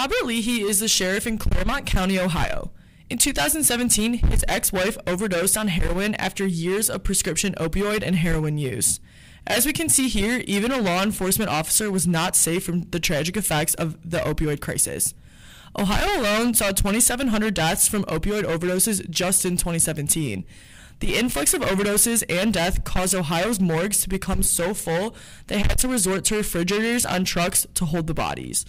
Robert Leahy is the sheriff in Clermont County, Ohio. In 2017, his ex-wife overdosed on heroin after years of prescription opioid and heroin use. As we can see here, even a law enforcement officer was not safe from the tragic effects of the opioid crisis. Ohio alone saw 2,700 deaths from opioid overdoses just in 2017. The influx of overdoses and death caused Ohio's morgues to become so full they had to resort to refrigerators on trucks to hold the bodies.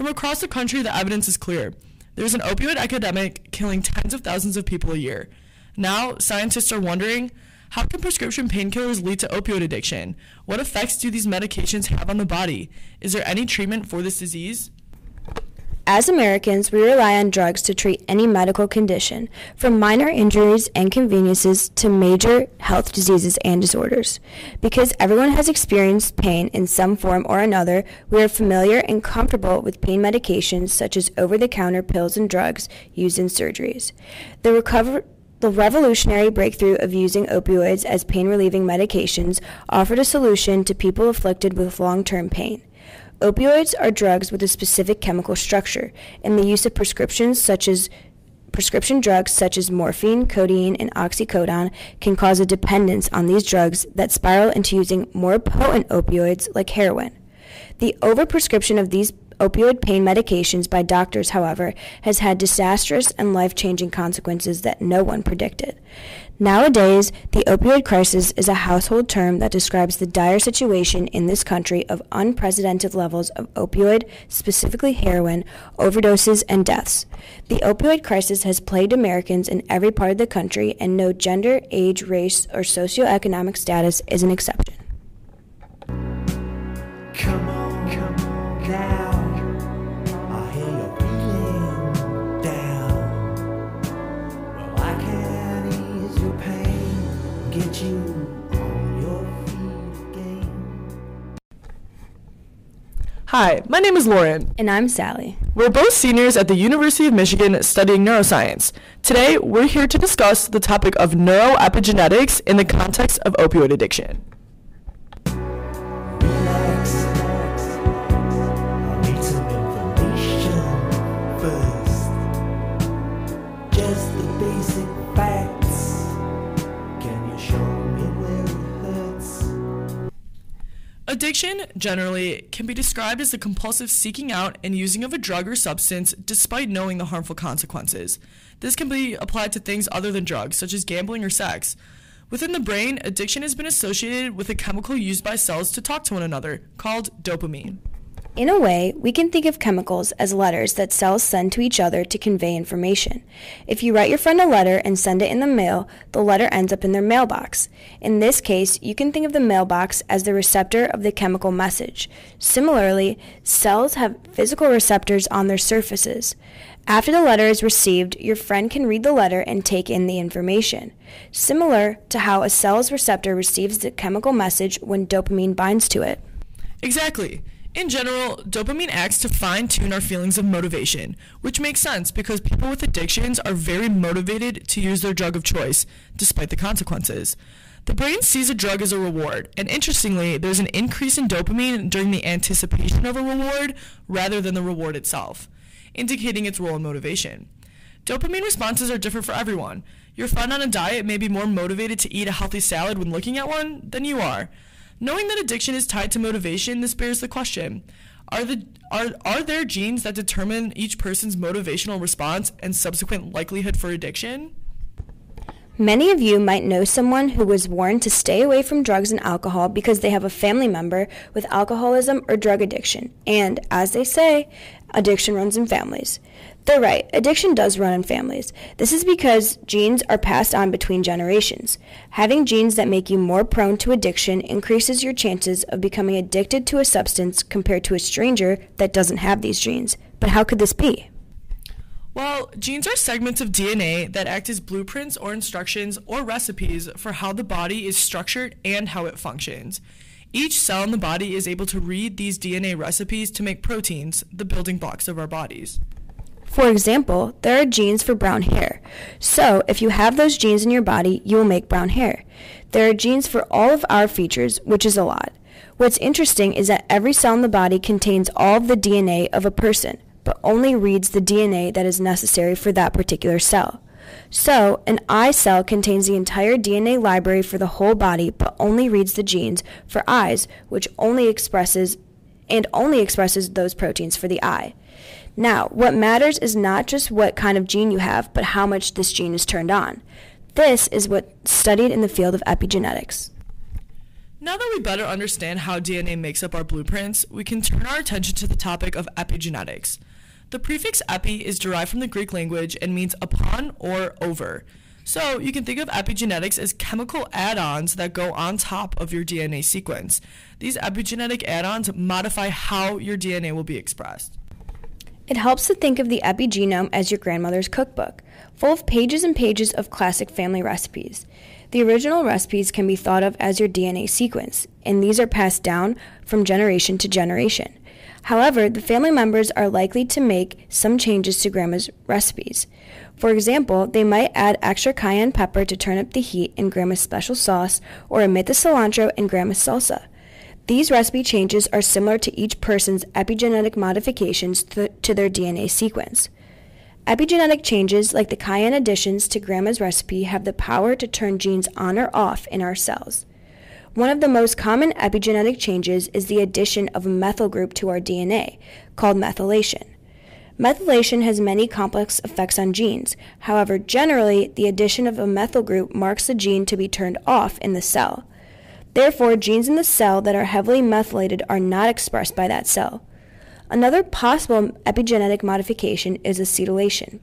From across the country, the evidence is clear. There's an opioid epidemic killing tens of thousands of people a year. Now, scientists are wondering how can prescription painkillers lead to opioid addiction? What effects do these medications have on the body? Is there any treatment for this disease? As Americans, we rely on drugs to treat any medical condition, from minor injuries and conveniences to major health diseases and disorders. Because everyone has experienced pain in some form or another, we are familiar and comfortable with pain medications such as over the counter pills and drugs used in surgeries. The recover- the revolutionary breakthrough of using opioids as pain relieving medications offered a solution to people afflicted with long term pain. Opioids are drugs with a specific chemical structure, and the use of prescriptions such as prescription drugs such as morphine, codeine, and oxycodone can cause a dependence on these drugs that spiral into using more potent opioids like heroin. The overprescription of these opioid pain medications by doctors, however, has had disastrous and life changing consequences that no one predicted. Nowadays, the opioid crisis is a household term that describes the dire situation in this country of unprecedented levels of opioid, specifically heroin, overdoses, and deaths. The opioid crisis has plagued Americans in every part of the country, and no gender, age, race, or socioeconomic status is an exception. Hi, my name is Lauren. And I'm Sally. We're both seniors at the University of Michigan studying neuroscience. Today, we're here to discuss the topic of neuroepigenetics in the context of opioid addiction. Addiction, generally, can be described as the compulsive seeking out and using of a drug or substance despite knowing the harmful consequences. This can be applied to things other than drugs, such as gambling or sex. Within the brain, addiction has been associated with a chemical used by cells to talk to one another, called dopamine. In a way, we can think of chemicals as letters that cells send to each other to convey information. If you write your friend a letter and send it in the mail, the letter ends up in their mailbox. In this case, you can think of the mailbox as the receptor of the chemical message. Similarly, cells have physical receptors on their surfaces. After the letter is received, your friend can read the letter and take in the information. Similar to how a cell's receptor receives the chemical message when dopamine binds to it. Exactly. In general, dopamine acts to fine tune our feelings of motivation, which makes sense because people with addictions are very motivated to use their drug of choice, despite the consequences. The brain sees a drug as a reward, and interestingly, there's an increase in dopamine during the anticipation of a reward rather than the reward itself, indicating its role in motivation. Dopamine responses are different for everyone. Your friend on a diet may be more motivated to eat a healthy salad when looking at one than you are. Knowing that addiction is tied to motivation, this bears the question. Are, the, are, are there genes that determine each person's motivational response and subsequent likelihood for addiction? Many of you might know someone who was warned to stay away from drugs and alcohol because they have a family member with alcoholism or drug addiction. And, as they say, addiction runs in families. They're right, addiction does run in families. This is because genes are passed on between generations. Having genes that make you more prone to addiction increases your chances of becoming addicted to a substance compared to a stranger that doesn't have these genes. But how could this be? Well, genes are segments of DNA that act as blueprints or instructions or recipes for how the body is structured and how it functions. Each cell in the body is able to read these DNA recipes to make proteins, the building blocks of our bodies. For example, there are genes for brown hair. So, if you have those genes in your body, you will make brown hair. There are genes for all of our features, which is a lot. What's interesting is that every cell in the body contains all of the DNA of a person, but only reads the DNA that is necessary for that particular cell. So, an eye cell contains the entire DNA library for the whole body, but only reads the genes for eyes, which only expresses and only expresses those proteins for the eye. Now, what matters is not just what kind of gene you have, but how much this gene is turned on. This is what's studied in the field of epigenetics. Now that we better understand how DNA makes up our blueprints, we can turn our attention to the topic of epigenetics. The prefix epi is derived from the Greek language and means upon or over. So you can think of epigenetics as chemical add-ons that go on top of your DNA sequence. These epigenetic add-ons modify how your DNA will be expressed. It helps to think of the epigenome as your grandmother's cookbook, full of pages and pages of classic family recipes. The original recipes can be thought of as your DNA sequence, and these are passed down from generation to generation. However, the family members are likely to make some changes to grandma's recipes. For example, they might add extra cayenne pepper to turn up the heat in grandma's special sauce or omit the cilantro in grandma's salsa. These recipe changes are similar to each person's epigenetic modifications th- to their DNA sequence. Epigenetic changes, like the cayenne additions to grandma's recipe, have the power to turn genes on or off in our cells. One of the most common epigenetic changes is the addition of a methyl group to our DNA, called methylation. Methylation has many complex effects on genes. However, generally, the addition of a methyl group marks the gene to be turned off in the cell. Therefore, genes in the cell that are heavily methylated are not expressed by that cell. Another possible epigenetic modification is acetylation.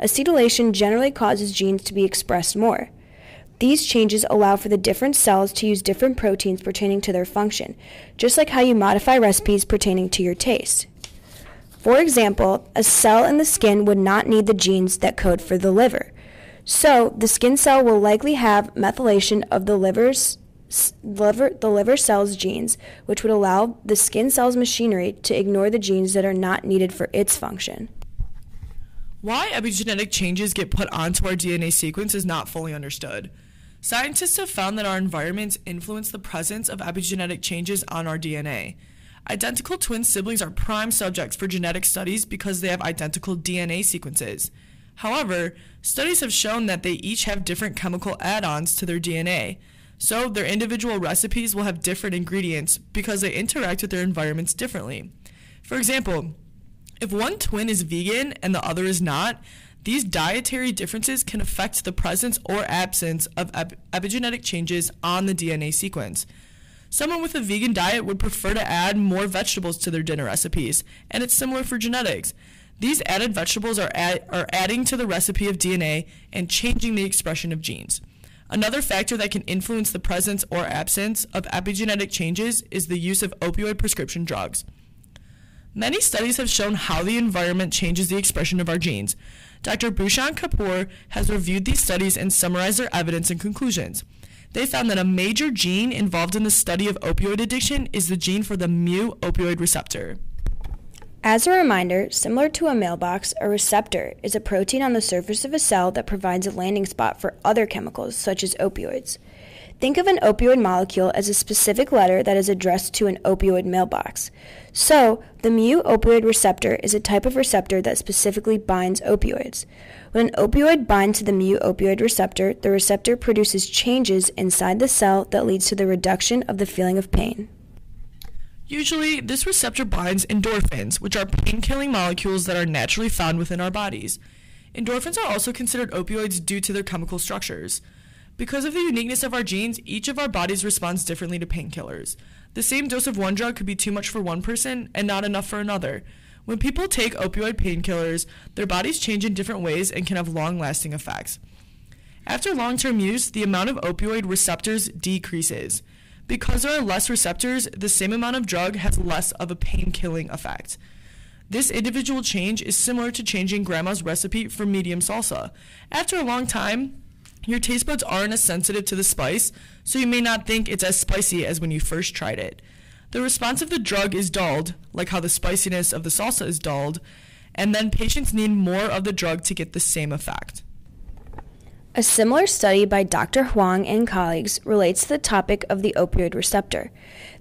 Acetylation generally causes genes to be expressed more. These changes allow for the different cells to use different proteins pertaining to their function, just like how you modify recipes pertaining to your taste. For example, a cell in the skin would not need the genes that code for the liver. So, the skin cell will likely have methylation of the liver's liver, the liver cell's genes, which would allow the skin cell's machinery to ignore the genes that are not needed for its function. Why epigenetic changes get put onto our DNA sequence is not fully understood. Scientists have found that our environments influence the presence of epigenetic changes on our DNA. Identical twin siblings are prime subjects for genetic studies because they have identical DNA sequences. However, studies have shown that they each have different chemical add ons to their DNA. So their individual recipes will have different ingredients because they interact with their environments differently. For example, if one twin is vegan and the other is not, these dietary differences can affect the presence or absence of ep- epigenetic changes on the DNA sequence. Someone with a vegan diet would prefer to add more vegetables to their dinner recipes, and it's similar for genetics. These added vegetables are, add- are adding to the recipe of DNA and changing the expression of genes. Another factor that can influence the presence or absence of epigenetic changes is the use of opioid prescription drugs. Many studies have shown how the environment changes the expression of our genes. Dr. Bhushan Kapoor has reviewed these studies and summarized their evidence and conclusions. They found that a major gene involved in the study of opioid addiction is the gene for the mu opioid receptor. As a reminder, similar to a mailbox, a receptor is a protein on the surface of a cell that provides a landing spot for other chemicals, such as opioids. Think of an opioid molecule as a specific letter that is addressed to an opioid mailbox. So, the mu opioid receptor is a type of receptor that specifically binds opioids. When an opioid binds to the mu opioid receptor, the receptor produces changes inside the cell that leads to the reduction of the feeling of pain. Usually, this receptor binds endorphins, which are pain killing molecules that are naturally found within our bodies. Endorphins are also considered opioids due to their chemical structures. Because of the uniqueness of our genes, each of our bodies responds differently to painkillers. The same dose of one drug could be too much for one person and not enough for another. When people take opioid painkillers, their bodies change in different ways and can have long lasting effects. After long term use, the amount of opioid receptors decreases. Because there are less receptors, the same amount of drug has less of a pain killing effect. This individual change is similar to changing grandma's recipe for medium salsa. After a long time, your taste buds aren't as sensitive to the spice, so you may not think it's as spicy as when you first tried it. The response of the drug is dulled, like how the spiciness of the salsa is dulled, and then patients need more of the drug to get the same effect. A similar study by Dr. Huang and colleagues relates to the topic of the opioid receptor.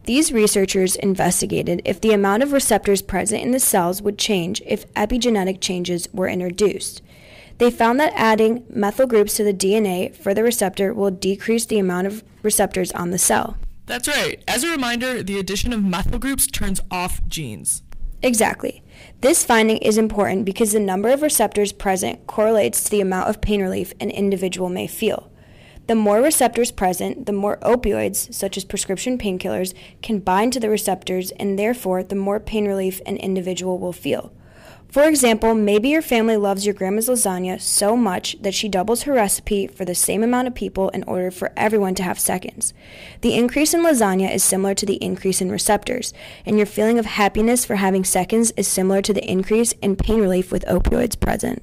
These researchers investigated if the amount of receptors present in the cells would change if epigenetic changes were introduced. They found that adding methyl groups to the DNA for the receptor will decrease the amount of receptors on the cell. That's right. As a reminder, the addition of methyl groups turns off genes. Exactly. This finding is important because the number of receptors present correlates to the amount of pain relief an individual may feel. The more receptors present, the more opioids, such as prescription painkillers, can bind to the receptors, and therefore, the more pain relief an individual will feel. For example, maybe your family loves your grandma's lasagna so much that she doubles her recipe for the same amount of people in order for everyone to have seconds. The increase in lasagna is similar to the increase in receptors, and your feeling of happiness for having seconds is similar to the increase in pain relief with opioids present.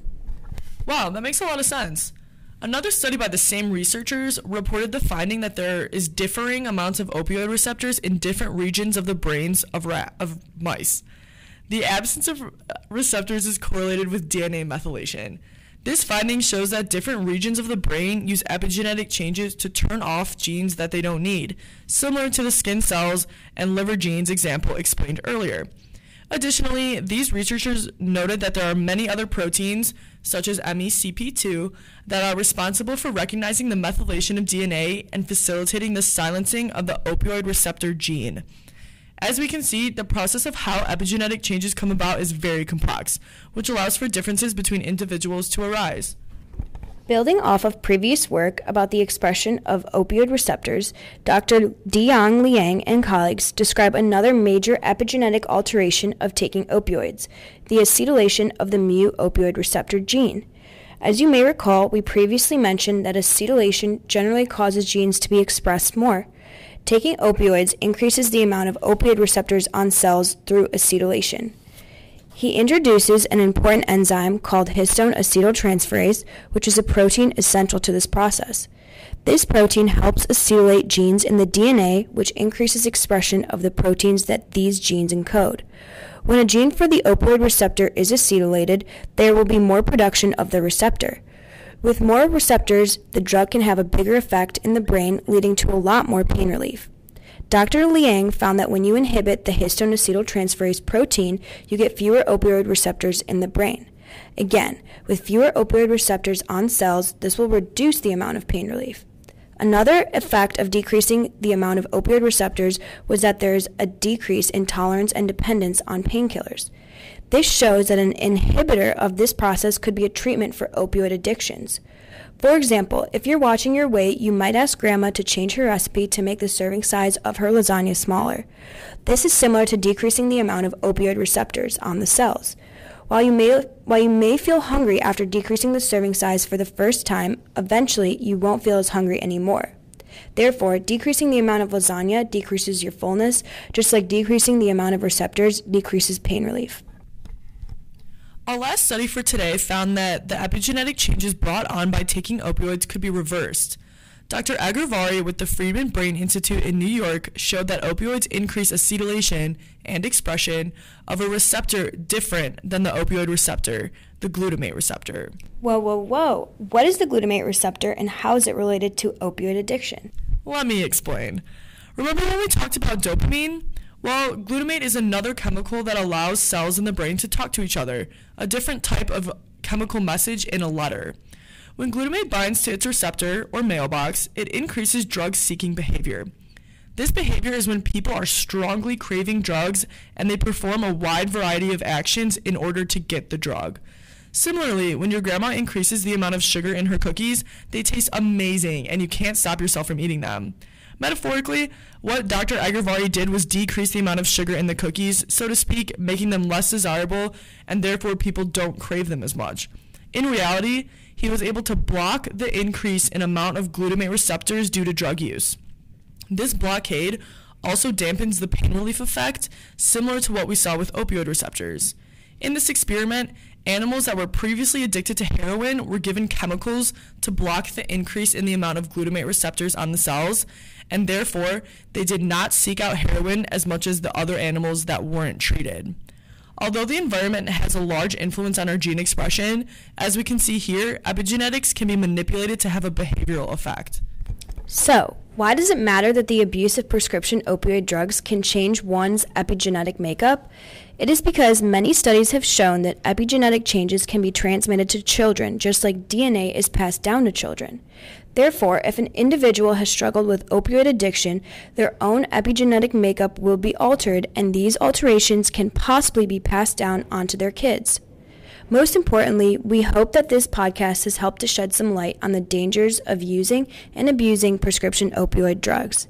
Wow, that makes a lot of sense. Another study by the same researchers reported the finding that there is differing amounts of opioid receptors in different regions of the brains of, rat, of mice. The absence of receptors is correlated with DNA methylation. This finding shows that different regions of the brain use epigenetic changes to turn off genes that they don't need, similar to the skin cells and liver genes example explained earlier. Additionally, these researchers noted that there are many other proteins, such as MECP2, that are responsible for recognizing the methylation of DNA and facilitating the silencing of the opioid receptor gene. As we can see, the process of how epigenetic changes come about is very complex, which allows for differences between individuals to arise. Building off of previous work about the expression of opioid receptors, Dr. Diyang Liang and colleagues describe another major epigenetic alteration of taking opioids, the acetylation of the mu opioid receptor gene. As you may recall, we previously mentioned that acetylation generally causes genes to be expressed more. Taking opioids increases the amount of opioid receptors on cells through acetylation. He introduces an important enzyme called histone acetyltransferase, which is a protein essential to this process. This protein helps acetylate genes in the DNA, which increases expression of the proteins that these genes encode. When a gene for the opioid receptor is acetylated, there will be more production of the receptor. With more receptors, the drug can have a bigger effect in the brain, leading to a lot more pain relief. Dr. Liang found that when you inhibit the histone acetyltransferase protein, you get fewer opioid receptors in the brain. Again, with fewer opioid receptors on cells, this will reduce the amount of pain relief. Another effect of decreasing the amount of opioid receptors was that there is a decrease in tolerance and dependence on painkillers. This shows that an inhibitor of this process could be a treatment for opioid addictions. For example, if you're watching your weight, you might ask grandma to change her recipe to make the serving size of her lasagna smaller. This is similar to decreasing the amount of opioid receptors on the cells. While you may while you may feel hungry after decreasing the serving size for the first time, eventually you won't feel as hungry anymore. Therefore, decreasing the amount of lasagna decreases your fullness, just like decreasing the amount of receptors decreases pain relief. Our last study for today found that the epigenetic changes brought on by taking opioids could be reversed. Dr. Egervari with the Friedman Brain Institute in New York showed that opioids increase acetylation and expression of a receptor different than the opioid receptor, the glutamate receptor. Whoa, whoa, whoa. What is the glutamate receptor and how is it related to opioid addiction? Let me explain. Remember when we talked about dopamine? Well, glutamate is another chemical that allows cells in the brain to talk to each other, a different type of chemical message in a letter. When glutamate binds to its receptor or mailbox, it increases drug seeking behavior. This behavior is when people are strongly craving drugs and they perform a wide variety of actions in order to get the drug. Similarly, when your grandma increases the amount of sugar in her cookies, they taste amazing and you can't stop yourself from eating them. Metaphorically, what Dr. Egervari did was decrease the amount of sugar in the cookies, so to speak, making them less desirable, and therefore people don't crave them as much. In reality, he was able to block the increase in amount of glutamate receptors due to drug use. This blockade also dampens the pain relief effect, similar to what we saw with opioid receptors. In this experiment, animals that were previously addicted to heroin were given chemicals to block the increase in the amount of glutamate receptors on the cells, and therefore they did not seek out heroin as much as the other animals that weren't treated. Although the environment has a large influence on our gene expression, as we can see here, epigenetics can be manipulated to have a behavioral effect. So, why does it matter that the abuse of prescription opioid drugs can change one's epigenetic makeup? It is because many studies have shown that epigenetic changes can be transmitted to children, just like DNA is passed down to children. Therefore, if an individual has struggled with opioid addiction, their own epigenetic makeup will be altered, and these alterations can possibly be passed down onto their kids. Most importantly, we hope that this podcast has helped to shed some light on the dangers of using and abusing prescription opioid drugs.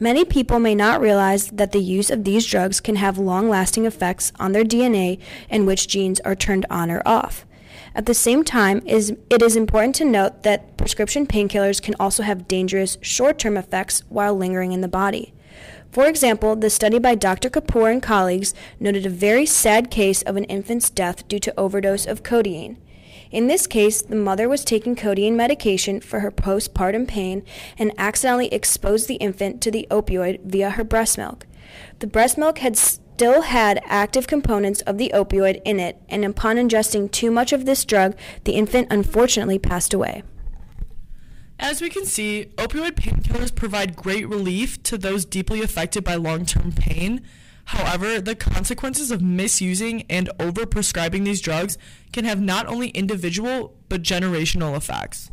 Many people may not realize that the use of these drugs can have long lasting effects on their DNA and which genes are turned on or off. At the same time, it is important to note that prescription painkillers can also have dangerous short term effects while lingering in the body. For example, the study by Dr. Kapoor and colleagues noted a very sad case of an infant's death due to overdose of codeine. In this case, the mother was taking codeine medication for her postpartum pain and accidentally exposed the infant to the opioid via her breast milk. The breast milk had still had active components of the opioid in it, and upon ingesting too much of this drug, the infant unfortunately passed away. As we can see, opioid painkillers provide great relief to those deeply affected by long term pain. However, the consequences of misusing and overprescribing these drugs can have not only individual but generational effects.